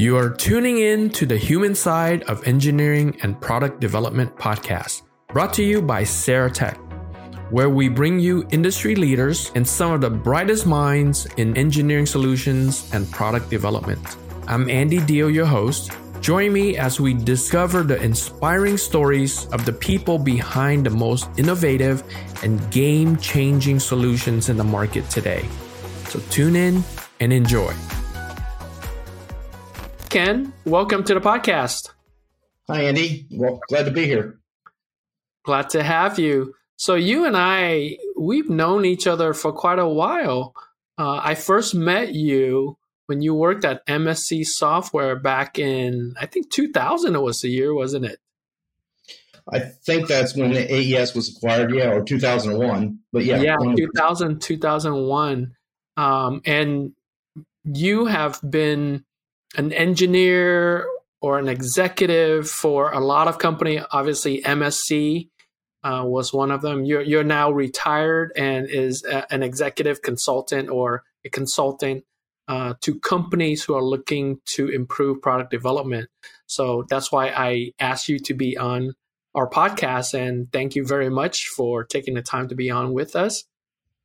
You are tuning in to the Human Side of Engineering and Product Development podcast, brought to you by Saratech, where we bring you industry leaders and some of the brightest minds in engineering solutions and product development. I'm Andy Dio, your host. Join me as we discover the inspiring stories of the people behind the most innovative and game changing solutions in the market today. So tune in and enjoy. Ken, welcome to the podcast. Hi, Andy. Well, glad to be here. Glad to have you. So, you and I, we've known each other for quite a while. Uh, I first met you when you worked at MSC Software back in, I think 2000 it was the year, wasn't it? I think that's when the AES was acquired, yeah, or 2001. But yeah. Yeah, 2000, 2001. Um, and you have been an engineer or an executive for a lot of company. Obviously, MSC uh, was one of them. You're you're now retired and is a, an executive consultant or a consultant uh, to companies who are looking to improve product development. So that's why I asked you to be on our podcast, and thank you very much for taking the time to be on with us.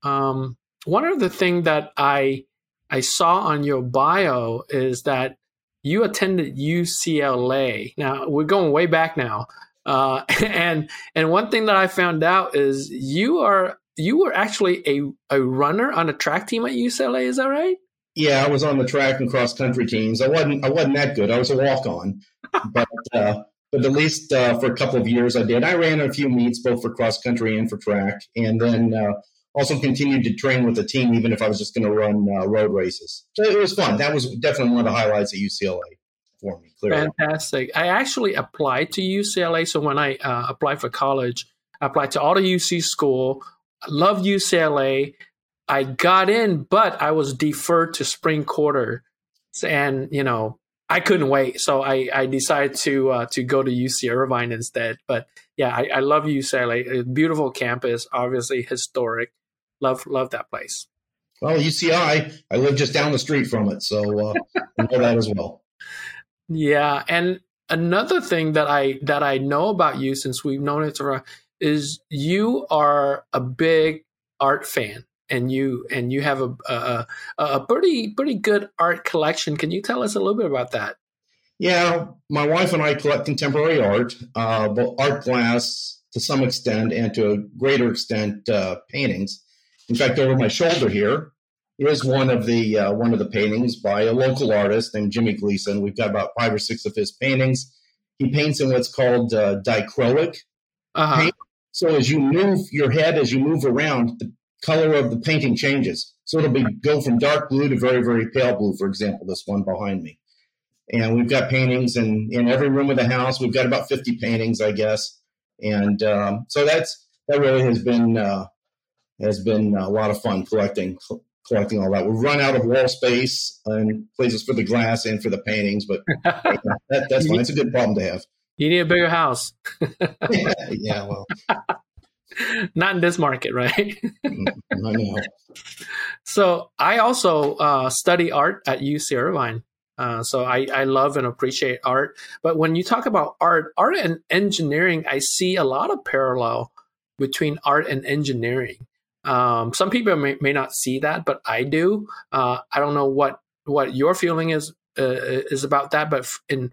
Um, one of the things that I I saw on your bio is that you attended UCLA. Now we're going way back now, uh, and and one thing that I found out is you are you were actually a a runner on a track team at UCLA. Is that right? Yeah, I was on the track and cross country teams. I wasn't I wasn't that good. I was a walk on, but uh, but at least uh, for a couple of years I did. I ran a few meets both for cross country and for track, and then uh, also continued to train with the team, even if I was just going to run uh, road races. So it was fun. That was definitely one of the highlights at UCLA for me. Clearly. Fantastic. I actually applied to UCLA. So when I uh, applied for college, I applied to all the UC school. I love UCLA. I got in, but I was deferred to spring quarter, and you know I couldn't wait, so I, I decided to uh, to go to UC Irvine instead. But yeah, I, I love UCLA. beautiful campus, obviously historic love love that place. Well, UCI, I live just down the street from it, so uh, I know that as well. Yeah, and another thing that I that I know about you since we've known each other is you are a big art fan, and you and you have a a, a pretty pretty good art collection. Can you tell us a little bit about that? Yeah, my wife and I collect contemporary art, uh, art glass to some extent, and to a greater extent, uh, paintings. In fact, over my shoulder here is one of the uh, one of the paintings by a local artist named Jimmy Gleason. We've got about five or six of his paintings. He paints in what's called uh, dichroic uh-huh. paint. So as you move your head, as you move around, the color of the painting changes. So it'll be go from dark blue to very very pale blue. For example, this one behind me. And we've got paintings in in every room of the house. We've got about fifty paintings, I guess. And um, so that's that really has been uh, has been a lot of fun collecting collecting all that. We've run out of wall space and places for the glass and for the paintings, but that, that's fine. It's a good problem to have. You need a bigger house. yeah, yeah, well. Not in this market, right? I know. So I also uh, study art at UC Irvine. Uh, so I, I love and appreciate art. But when you talk about art, art and engineering, I see a lot of parallel between art and engineering. Um, some people may, may not see that, but I do. Uh, I don't know what what your feeling is uh, is about that, but in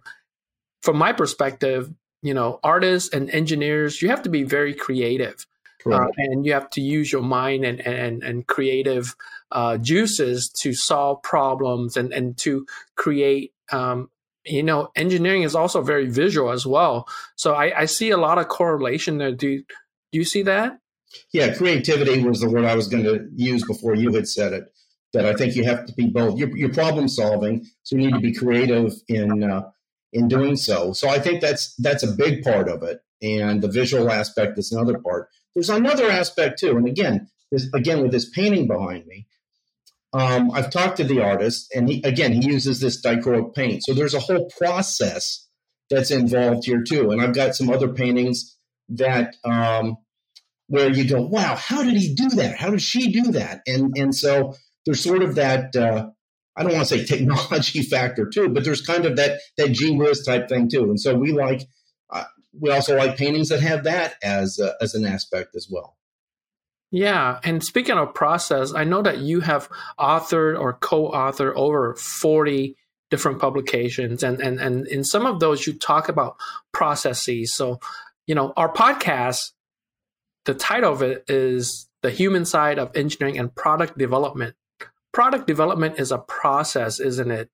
from my perspective, you know, artists and engineers, you have to be very creative, uh, and you have to use your mind and and and creative uh, juices to solve problems and and to create. Um, you know, engineering is also very visual as well. So I, I see a lot of correlation there. Do do you see that? Yeah, creativity was the word I was going to use before you had said it. That I think you have to be both. You're, you're problem solving, so you need to be creative in uh, in doing so. So I think that's that's a big part of it, and the visual aspect is another part. There's another aspect too, and again, this, again with this painting behind me, um, I've talked to the artist, and he, again he uses this dichroic paint. So there's a whole process that's involved here too, and I've got some other paintings that um, where you go, wow, how did he do that? How did she do that? And and so there's sort of that. Uh, I don't want to say technology factor too, but there's kind of that that gee whiz type thing too. And so we like uh, we also like paintings that have that as uh, as an aspect as well. Yeah, and speaking of process, I know that you have authored or co-authored over 40 different publications and and and in some of those you talk about processes. So, you know, our podcast the title of it is The Human Side of Engineering and Product Development. Product development is a process, isn't it?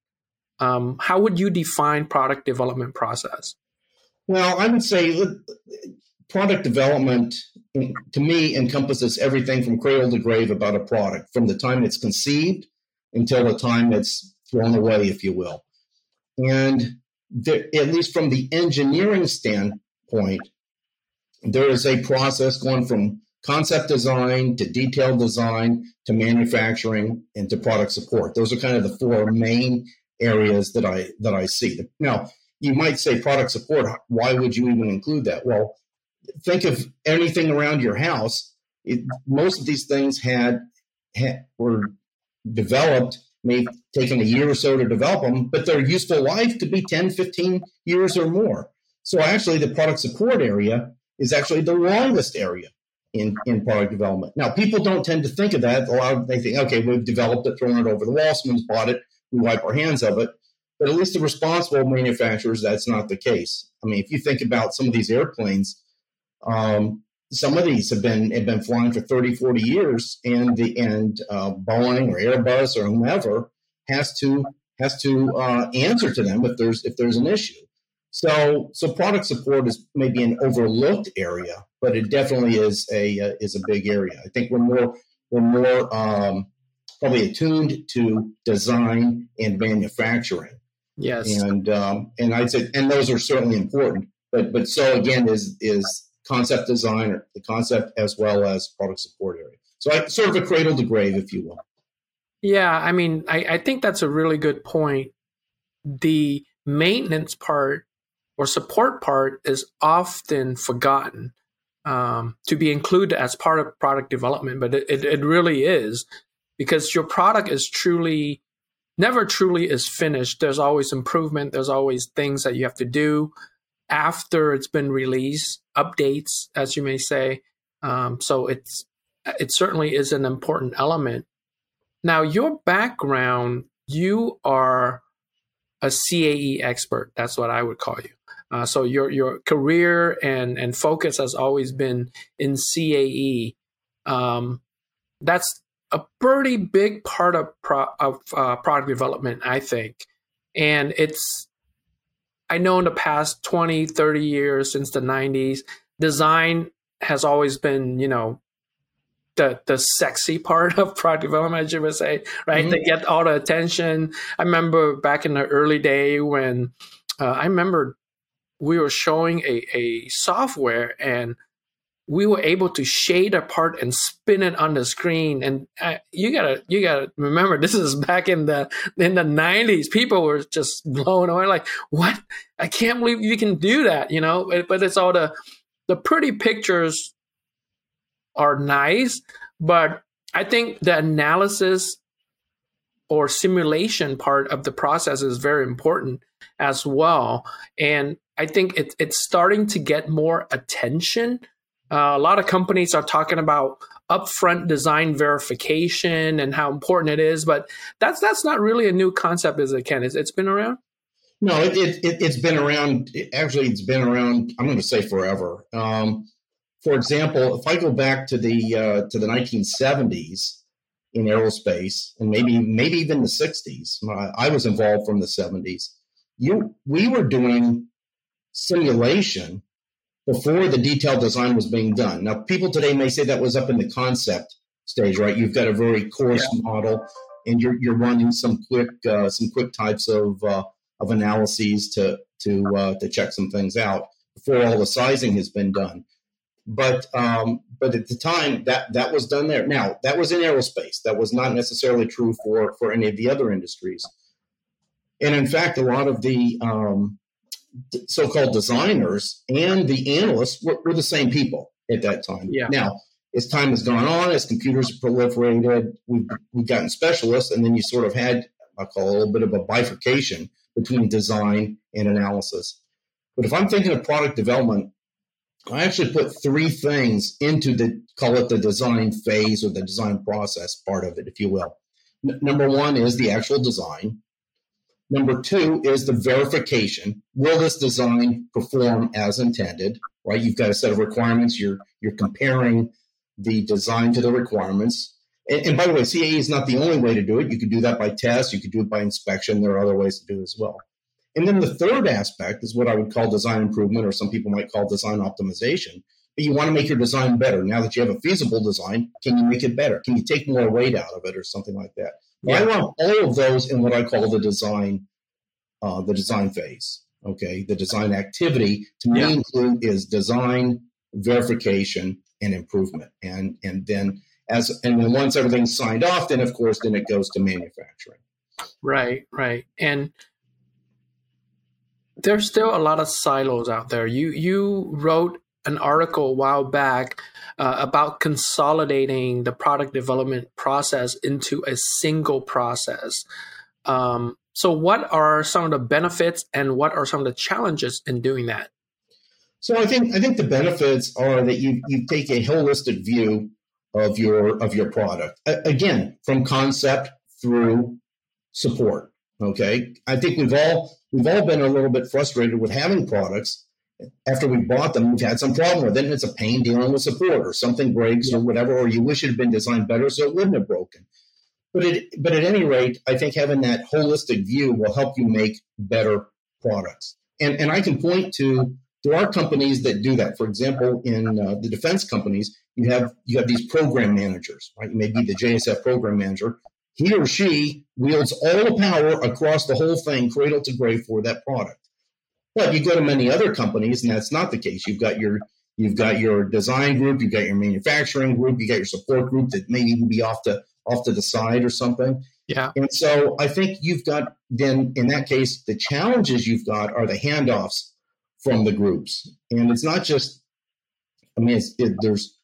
Um, how would you define product development process? Well, I would say product development to me encompasses everything from cradle to grave about a product, from the time it's conceived until the time it's thrown away, if you will. And there, at least from the engineering standpoint, there is a process going from concept design to detailed design to manufacturing and to product support. Those are kind of the four main areas that I that I see. Now, you might say product support. Why would you even include that? Well, think of anything around your house. It, most of these things had, had were developed, may have taken a year or so to develop them, but their useful life could be 10, 15 years or more. So actually, the product support area is actually the longest area in, in product development. Now, people don't tend to think of that. A lot of they think, okay, we've developed it, thrown it over the wall, someone's bought it, we wipe our hands of it. But at least the responsible manufacturers, that's not the case. I mean, if you think about some of these airplanes, um, some of these have been have been flying for 30, 40 years, and the and uh, Boeing or Airbus or whomever has to has to uh, answer to them if there's if there's an issue. So so product support is maybe an overlooked area, but it definitely is a uh, is a big area. I think we're more we're more um, probably attuned to design and manufacturing. Yes, and um, and I'd say and those are certainly important. But but so again is is concept design or the concept as well as product support area. So I sort of a cradle to grave, if you will. Yeah, I mean, I, I think that's a really good point. The maintenance part or support part is often forgotten um, to be included as part of product development, but it, it, it really is because your product is truly never truly is finished. There's always improvement. There's always things that you have to do after it's been released, updates, as you may say. Um, so it's it certainly is an important element. Now, your background, you are a CAE expert. That's what I would call you. Uh, so your your career and and focus has always been in CAE. Um, that's a pretty big part of pro, of uh, product development, I think, and it's I know in the past 20, 30 years since the 90s, design has always been, you know, the the sexy part of product development, as you would say, right? Mm-hmm. To get all the attention. I remember back in the early day when uh, I remember we were showing a, a software and we were able to shade a part and spin it on the screen. And uh, you gotta you gotta remember this is back in the in the 90s people were just blown away like what? I can't believe you can do that you know? But it's all the the pretty pictures are nice but i think the analysis or simulation part of the process is very important as well. And i think it, it's starting to get more attention uh, a lot of companies are talking about upfront design verification and how important it is, but that's that's not really a new concept, is it, Ken? It's, it's been around. No, it, it, has been around. Actually, it's been around. I'm going to say forever. Um, for example, if I go back to the uh, to the 1970s in aerospace, and maybe maybe even the 60s, I was involved from the 70s. You, we were doing simulation before the detailed design was being done. Now, people today may say that was up in the concept stage, right? You've got a very coarse yeah. model, and you're you're running some quick uh, some quick types of uh, of analyses to to uh, to check some things out before all the sizing has been done. But um, but at the time that that was done there. Now that was in aerospace. That was not necessarily true for for any of the other industries. And in fact, a lot of the um, so-called designers and the analysts were, were, the same people at that time. Yeah. Now, as time has gone on, as computers have proliferated, we've, we've gotten specialists, and then you sort of had I call a little bit of a bifurcation between design and analysis. But if I'm thinking of product development, I actually put three things into the call it the design phase or the design process part of it, if you will. N- number one is the actual design. Number two is the verification. Will this design perform as intended? Right? You've got a set of requirements. You're you're comparing the design to the requirements. And, and by the way, CAE is not the only way to do it. You could do that by test. You could do it by inspection. There are other ways to do it as well. And then the third aspect is what I would call design improvement, or some people might call design optimization. But you want to make your design better. Now that you have a feasible design, can you make it better? Can you take more weight out of it, or something like that? Yeah. I want all of those in what I call the design, uh, the design phase. Okay, the design activity to me yeah. include is design, verification, and improvement, and and then as and then once everything's signed off, then of course then it goes to manufacturing. Right, right, and there's still a lot of silos out there. You you wrote an article a while back uh, about consolidating the product development process into a single process. Um, so, what are some of the benefits and what are some of the challenges in doing that? So, I think I think the benefits are that you you take a holistic view of your of your product. Again, from concept through support. Okay, I think we've all we've all been a little bit frustrated with having products after we bought them, we've had some problem with it, and it's a pain dealing with support, or something breaks, or whatever, or you wish it had been designed better so it wouldn't have broken. But it, but at any rate, I think having that holistic view will help you make better products. And and I can point to there are companies that do that. For example, in uh, the defense companies, you have you have these program managers, right? You may be the JSF program manager. He or she wields all the power across the whole thing, cradle to grave, for that product. But you go to many other companies, and that's not the case. You've got your you've got your design group, you've got your manufacturing group, you got your support group that may even be off to off to the side or something. Yeah. And so I think you've got then in that case the challenges you've got are the handoffs from the groups, and it's not just. I mean, it, there's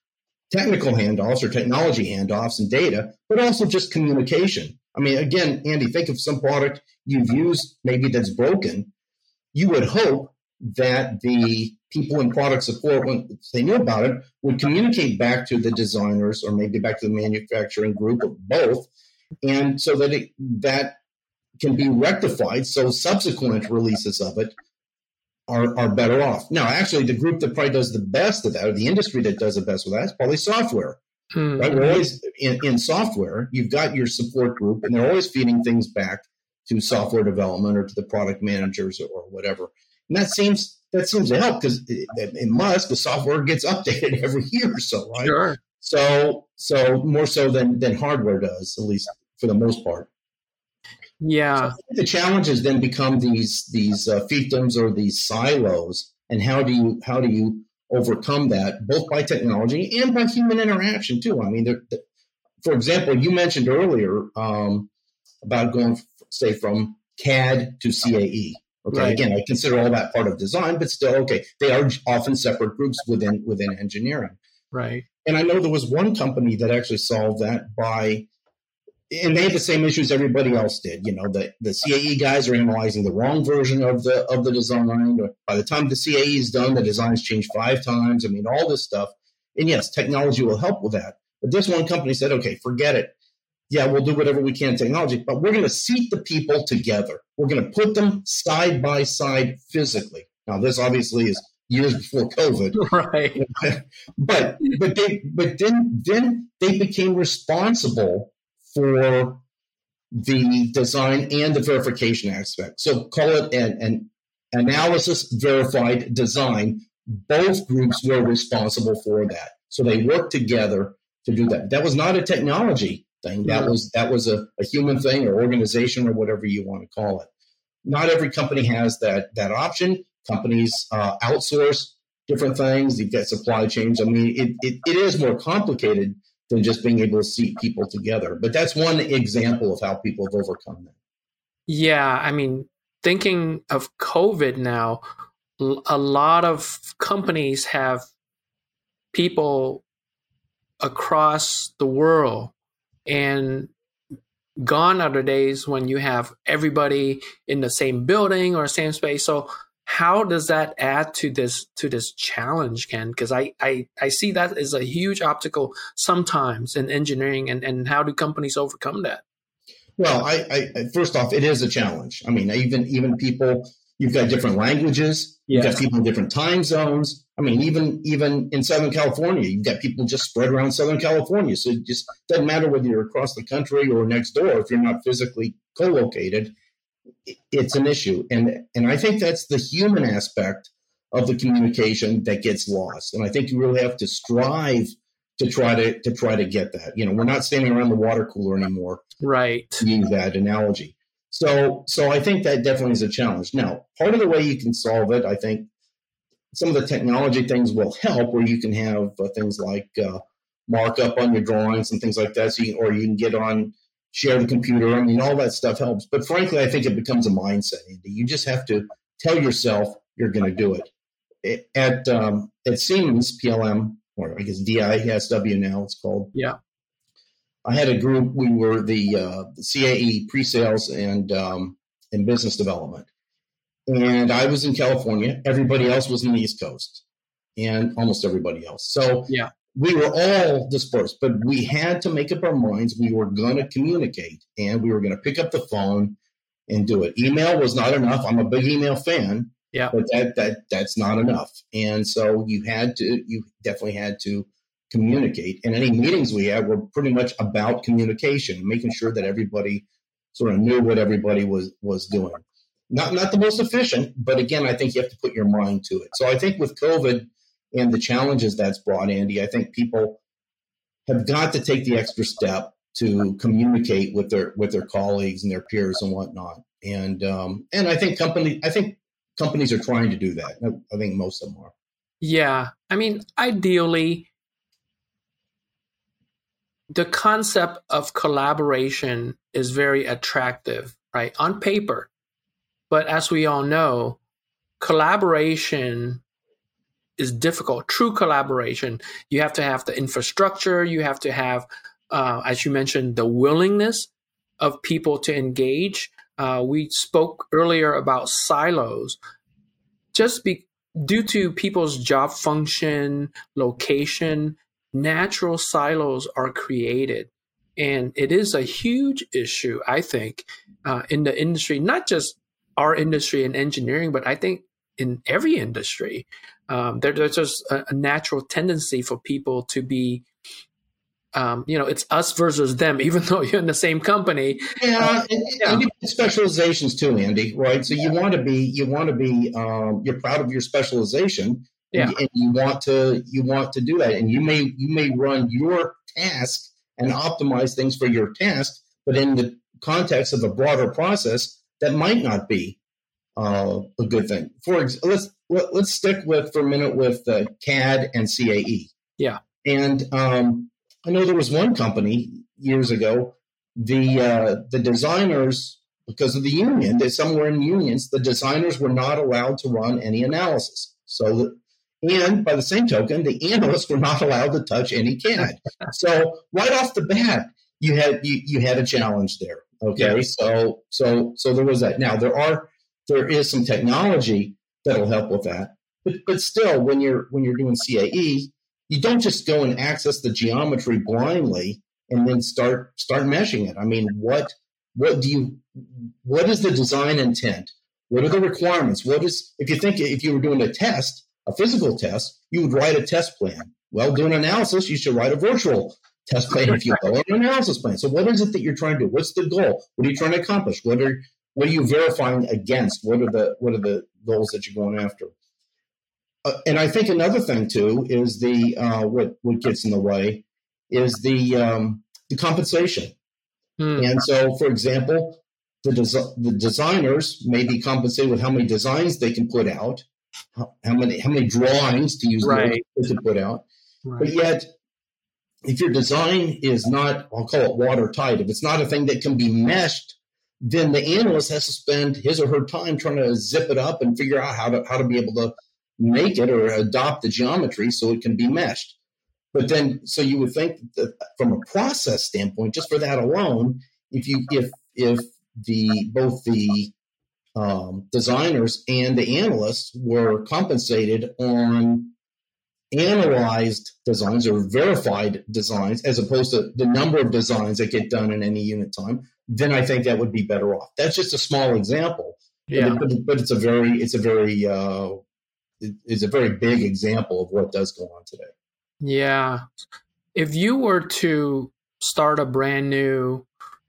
technical handoffs or technology handoffs and data, but also just communication. I mean, again, Andy, think of some product you've used maybe that's broken you would hope that the people in product support, when they knew about it, would communicate back to the designers or maybe back to the manufacturing group or both, and so that it, that can be rectified. So subsequent releases of it are, are better off. Now, actually, the group that probably does the best of that, or the industry that does the best with that, is probably software. Mm-hmm. Right? We're always in, in software. You've got your support group, and they're always feeding things back to software development or to the product managers or whatever. And that seems that seems to help because it, it, must. The software gets updated every year or so, right? Sure. So so more so than than hardware does, at least for the most part. Yeah. So the challenges then become these these uh, fiefdoms or these silos, and how do you how do you overcome that both by technology and by human interaction too? I mean, for example, you mentioned earlier um, about going say from CAD to CAE. Okay, right. again, I consider all that part of design, but still, okay, they are often separate groups within within engineering. Right. And I know there was one company that actually solved that by, and they had the same issues everybody else did. You know, the the CAE guys are analyzing the wrong version of the of the design. By the time the CAE is done, the design's changed five times. I mean, all this stuff. And yes, technology will help with that. But this one company said, okay, forget it yeah, we'll do whatever we can technology, but we're going to seat the people together. We're going to put them side by side physically. Now, this obviously is years before COVID, right? but but they but then then they became responsible for the design and the verification aspect. So call it an, an analysis verified design. Both groups were responsible for that. So they worked together to do that. That was not a technology thing. That was that was a, a human thing or organization or whatever you want to call it. Not every company has that that option. Companies uh, outsource different things. You've got supply chains. I mean, it, it, it is more complicated than just being able to seat people together. But that's one example of how people have overcome that. Yeah, I mean, thinking of COVID now, a lot of companies have people across the world and gone are the days when you have everybody in the same building or same space. So how does that add to this to this challenge, Ken? Because I, I I see that as a huge obstacle sometimes in engineering, and and how do companies overcome that? Well, I, I first off, it is a challenge. I mean, even even people, you've got different languages, you've got people in different time zones. I mean, even even in Southern California, you've got people just spread around Southern California. So it just doesn't matter whether you're across the country or next door if you're not physically co-located it's an issue. And and I think that's the human aspect of the communication that gets lost. And I think you really have to strive to try to to try to get that. You know, we're not standing around the water cooler anymore. Right. Use that analogy. So so I think that definitely is a challenge. Now, part of the way you can solve it, I think some of the technology things will help where you can have uh, things like uh, markup on your drawings and things like that so you, or you can get on share the computer. I mean, all that stuff helps. But frankly, I think it becomes a mindset, Andy. You just have to tell yourself you're going to do it. At um, at Siemens PLM, or I guess DISW now it's called. Yeah. I had a group. We were the, uh, CAE pre-sales and um, and business development, and I was in California. Everybody else was in the East Coast, and almost everybody else. So yeah, we were all dispersed, but we had to make up our minds we were going to communicate and we were going to pick up the phone and do it. Email was not enough. I'm a big email fan, yeah, but that that that's not enough. And so you had to, you definitely had to communicate. And any meetings we had were pretty much about communication, making sure that everybody sort of knew what everybody was was doing. Not not the most efficient, but again, I think you have to put your mind to it. So I think with COVID and the challenges that's brought, Andy, I think people have got to take the extra step to communicate with their with their colleagues and their peers and whatnot. And um, and I think company I think companies are trying to do that. I think most of them are. Yeah, I mean, ideally, the concept of collaboration is very attractive, right, on paper. But as we all know, collaboration is difficult. True collaboration, you have to have the infrastructure, you have to have, uh, as you mentioned, the willingness of people to engage. Uh, we spoke earlier about silos. Just be, due to people's job function, location, natural silos are created. And it is a huge issue, I think, uh, in the industry, not just our industry in engineering, but I think in every industry. Um, there, there's just a, a, natural tendency for people to be, um, you know, it's us versus them, even though you're in the same company. Yeah, uh, and, yeah. and specializations too, Andy. Right? So yeah. you want to be, you want to be, um, you're proud of your specialization, yeah. and, and you want to, you want to do that, and you may, you may run your task and optimize things for your task, but in the context of a broader process, that might not be uh, a good thing. For ex- let's let, us let us stick with for a minute with uh, CAD and CAE. Yeah, and um, I know there was one company years ago. The uh, the designers, because of the union, they somewhere in unions, the designers were not allowed to run any analysis. So, and by the same token, the analysts were not allowed to touch any CAD. so, right off the bat, you had you, you had a challenge there. Okay, yeah. so so so there was that. Now there are there is some technology that'll help with that. But, but still, when you're when you're doing CAE, you don't just go and access the geometry blindly and then start start meshing it. I mean, what what do you what is the design intent? What are the requirements? What is if you think if you were doing a test, a physical test, you would write a test plan. Well, doing analysis, you should write a virtual test plan, if you will, an analysis plan. So, what is it that you're trying to do? What's the goal? What are you trying to accomplish? What are what are you verifying against? What are the what are the goals that you're going after? Uh, and I think another thing too is the uh, what what gets in the way is the um, the compensation. Hmm. And so, for example, the des- the designers may be compensated with how many designs they can put out, how, how many how many drawings to use right. to put out. Right. But yet, if your design is not, I'll call it watertight, if it's not a thing that can be meshed then the analyst has to spend his or her time trying to zip it up and figure out how to how to be able to make it or adopt the geometry so it can be meshed. But then, so you would think that from a process standpoint, just for that alone, if you if if the both the um, designers and the analysts were compensated on analyzed designs or verified designs as opposed to the number of designs that get done in any unit time, then I think that would be better off. That's just a small example, yeah. but, but it's a very it's a very uh, it's a very big example of what does go on today. Yeah, if you were to start a brand new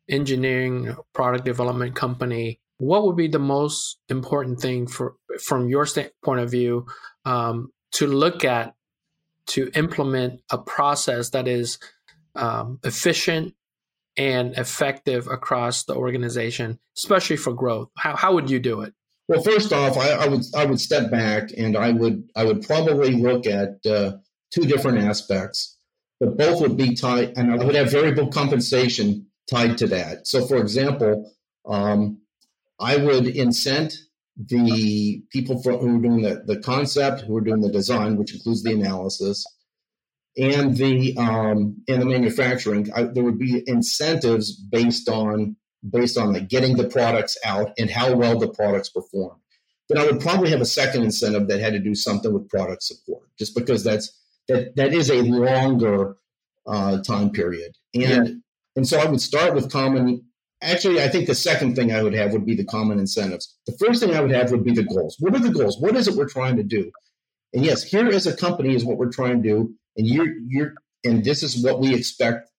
engineering product development company, what would be the most important thing for from your point of view um, to look at to implement a process that is um, efficient and effective across the organization, especially for growth? How, how would you do it? Well, first off, I, I would I would step back and I would I would probably look at uh, two different aspects, but both would be tied, and I would have variable compensation tied to that. So, for example, um, I would incent the people from, who are doing the, the concept, who are doing the design, which includes the analysis, and the um, and the manufacturing. I, there would be incentives based on based on like getting the products out and how well the products perform. Then I would probably have a second incentive that had to do something with product support, just because that's that that is a longer uh, time period, and yeah. and so I would start with common Actually, I think the second thing I would have would be the common incentives. The first thing I would have would be the goals. What are the goals? What is it we're trying to do? And yes, here as a company is what we're trying to do, and you're you're and this is what we expect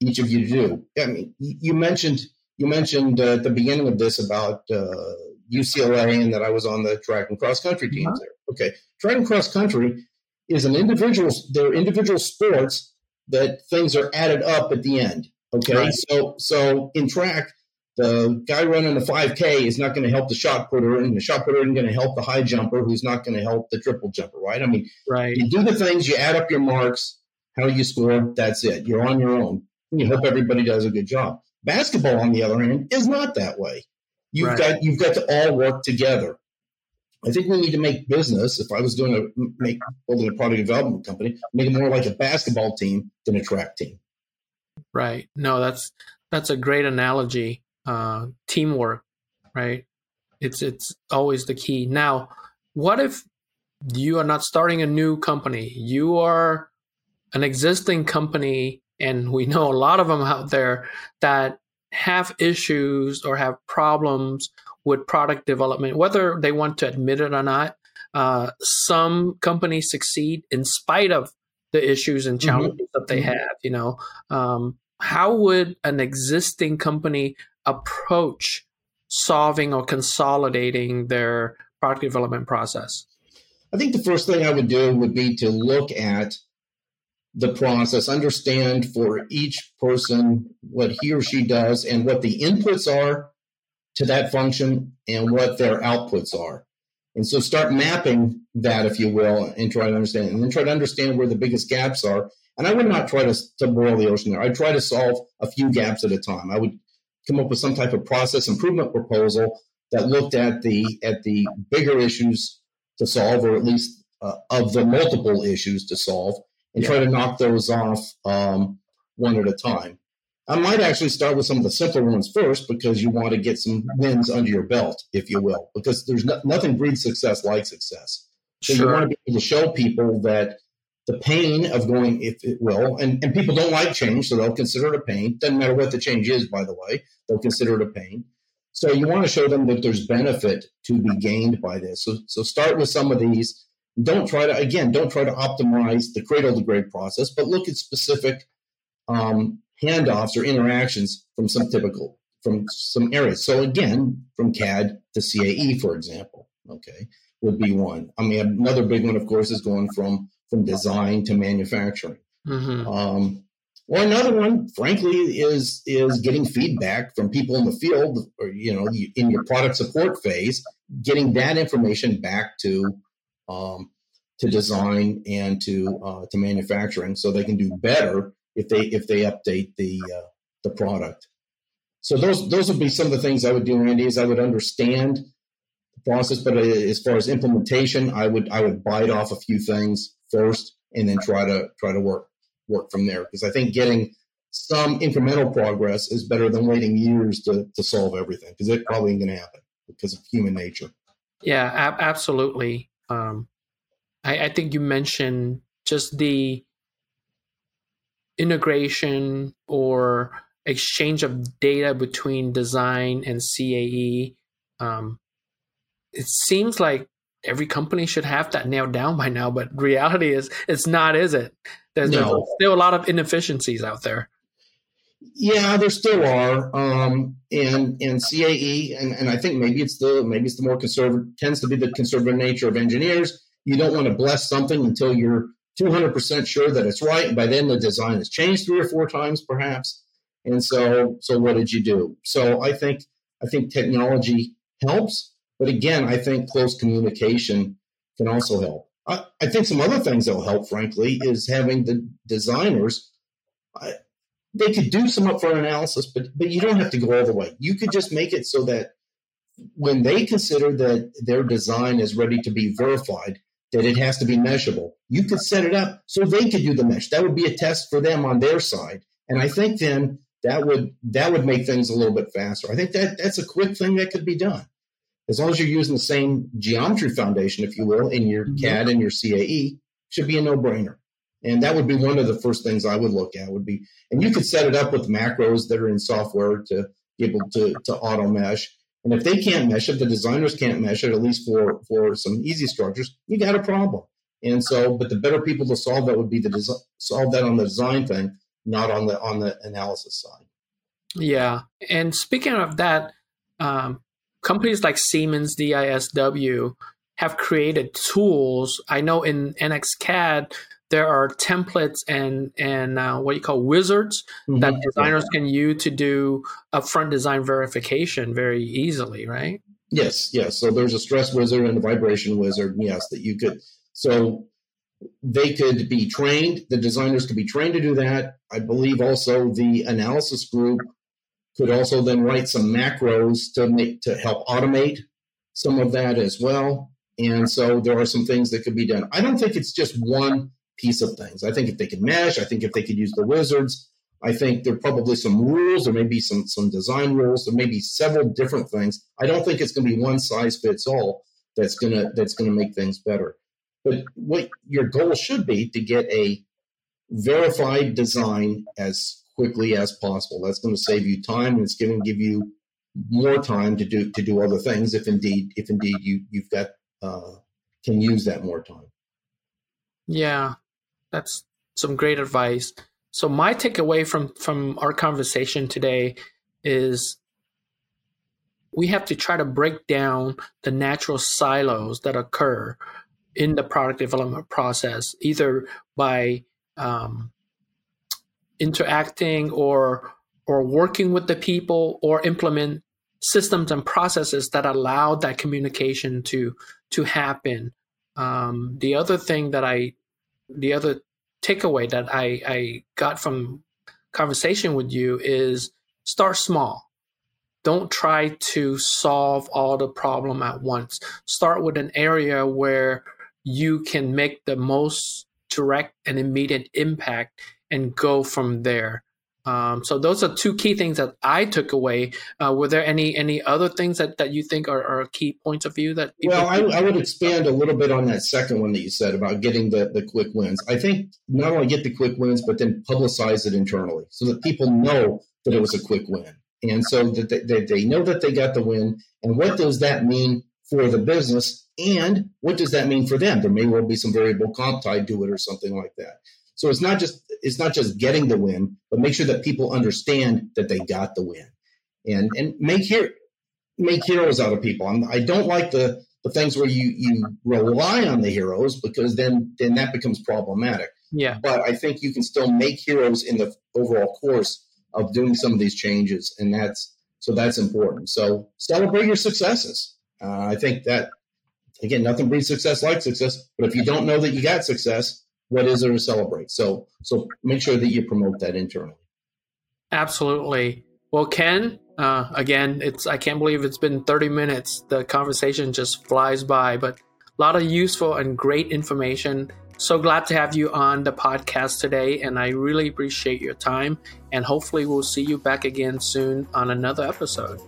each of you to do. I mean, you mentioned you mentioned uh, at the beginning of this about uh, UCLA and that I was on the track and cross country teams uh-huh. there. Okay, track and cross country is an individual. They're individual sports that things are added up at the end. Okay, right. so so in track, the guy running the 5K is not going to help the shot putter, and the shot putter isn't going to help the high jumper, who's not going to help the triple jumper, right? I mean, right. you do the things, you add up your marks, how you score, that's it. You're on your own. And you hope everybody does a good job. Basketball, on the other hand, is not that way. You've right. got you've got to all work together. I think we need to make business. If I was doing a make building a product development company, make it more like a basketball team than a track team. Right. No, that's that's a great analogy. Uh, teamwork, right? It's it's always the key. Now, what if you are not starting a new company? You are an existing company, and we know a lot of them out there that have issues or have problems with product development, whether they want to admit it or not. Uh, some companies succeed in spite of the issues and mm-hmm. challenges mm-hmm. that they mm-hmm. have. You know, um, how would an existing company approach solving or consolidating their product development process? I think the first thing I would do would be to look at the process, understand for each person what he or she does and what the inputs are to that function and what their outputs are. And so start mapping that, if you will, and try to understand, and then try to understand where the biggest gaps are. And I would not try to, to boil the ocean there. I'd try to solve a few gaps at a time. I would come up with some type of process improvement proposal that looked at the at the bigger issues to solve, or at least uh, of the multiple issues to solve, and yeah. try to knock those off um, one at a time. I might actually start with some of the simpler ones first because you want to get some wins under your belt, if you will, because there's no, nothing breeds success like success. So sure. you want to be able to show people that the pain of going, if it will, and, and people don't like change, so they'll consider it a pain. Doesn't matter what the change is, by the way, they'll consider it a pain. So you want to show them that there's benefit to be gained by this. So, so start with some of these. Don't try to, again, don't try to optimize the cradle to grave process, but look at specific um, handoffs or interactions from some typical from some areas. So again, from CAD to CAE, for example, okay, would be one. I mean, another big one, of course, is going from from design to manufacturing. Mm-hmm. Um, or another one, frankly, is is getting feedback from people in the field, or you know, in your product support phase, getting that information back to um, to design and to uh, to manufacturing, so they can do better if they if they update the uh, the product. So those those would be some of the things I would do, Andy. Is I would understand the process, but uh, as far as implementation, I would I would bite off a few things first, and then try to try to work work from there. Because I think getting some incremental progress is better than waiting years to, to solve everything because it probably ain't going to happen because of human nature. Yeah, ab- absolutely. Um, I, I think you mentioned just the integration or exchange of data between design and CAE. Um, it seems like every company should have that nailed down by now, but reality is it's not, is it? There's, no. there's still a lot of inefficiencies out there. Yeah, there still are, um, and and CAE, and, and I think maybe it's the maybe it's the more conservative tends to be the conservative nature of engineers. You don't want to bless something until you're 200 percent sure that it's right, and by then the design has changed three or four times, perhaps. And so, so what did you do? So I think I think technology helps, but again, I think close communication can also help. I, I think some other things that will help, frankly, is having the designers. I, they could do some upfront analysis, but but you don't have to go all the way. You could just make it so that when they consider that their design is ready to be verified, that it has to be meshable. You could set it up so they could do the mesh. That would be a test for them on their side. And I think then that would that would make things a little bit faster. I think that that's a quick thing that could be done. As long as you're using the same geometry foundation, if you will, in your mm-hmm. CAD and your CAE, should be a no-brainer. And that would be one of the first things I would look at would be, and you could set it up with macros that are in software to be able to, to auto mesh. And if they can't mesh it, the designers can't mesh it, at least for, for some easy structures, you got a problem. And so, but the better people to solve that would be to des- solve that on the design thing, not on the on the analysis side. Yeah, and speaking of that, um, companies like Siemens DISW have created tools. I know in NXCAD there are templates and and uh, what you call wizards mm-hmm. that designers can use to do upfront design verification very easily, right? Yes, yes. So there's a stress wizard and a vibration wizard. Yes, that you could. So they could be trained. The designers could be trained to do that. I believe also the analysis group could also then write some macros to make to help automate some of that as well. And so there are some things that could be done. I don't think it's just one piece of things. I think if they could mesh, I think if they could use the wizards, I think there are probably some rules, or maybe some some design rules, there may be several different things. I don't think it's going to be one size fits all. That's gonna that's gonna make things better. But what your goal should be to get a verified design as quickly as possible. That's going to save you time, and it's going to give you more time to do to do other things if indeed if indeed you you've got uh, can use that more time. Yeah, that's some great advice. So my takeaway from from our conversation today is we have to try to break down the natural silos that occur in the product development process, either by um, interacting or or working with the people or implement systems and processes that allow that communication to to happen. Um, the other thing that I the other takeaway that I, I got from conversation with you is start small. Don't try to solve all the problem at once. Start with an area where you can make the most direct and immediate impact and go from there. Um, so those are two key things that I took away. Uh, were there any any other things that, that you think are, are key points of view that? well, I, I, would expand a little bit on that second one that you said about getting the the quick wins. I think not only get the quick wins, but then publicize it internally so that people know that it was a quick win, and so that they, that they know that they got the win. And what does that mean for the business? And what does that mean for them? There may well be some variable comp tied to it or something like that. So it's not just it's not just getting the win, but make sure that people understand that they got the win, and and make here make heroes out of people. I'm, I do not like the the things where you you rely on the heroes because then then that becomes problematic. Yeah. But I think you can still make heroes in the overall course of doing some of these changes, and that's so that's important. So celebrate your successes. Uh, I think that again, nothing breeds success like success. But if you don't know that you got success, what is there to celebrate? So so make sure that you promote that internally. Absolutely. Well, Ken, uh, again, it's I can't believe it's been 30 minutes. The conversation just flies by, but a lot of useful and great information. So glad to have you on the podcast today, and I really appreciate your time. And hopefully, we'll see you back again soon on another episode.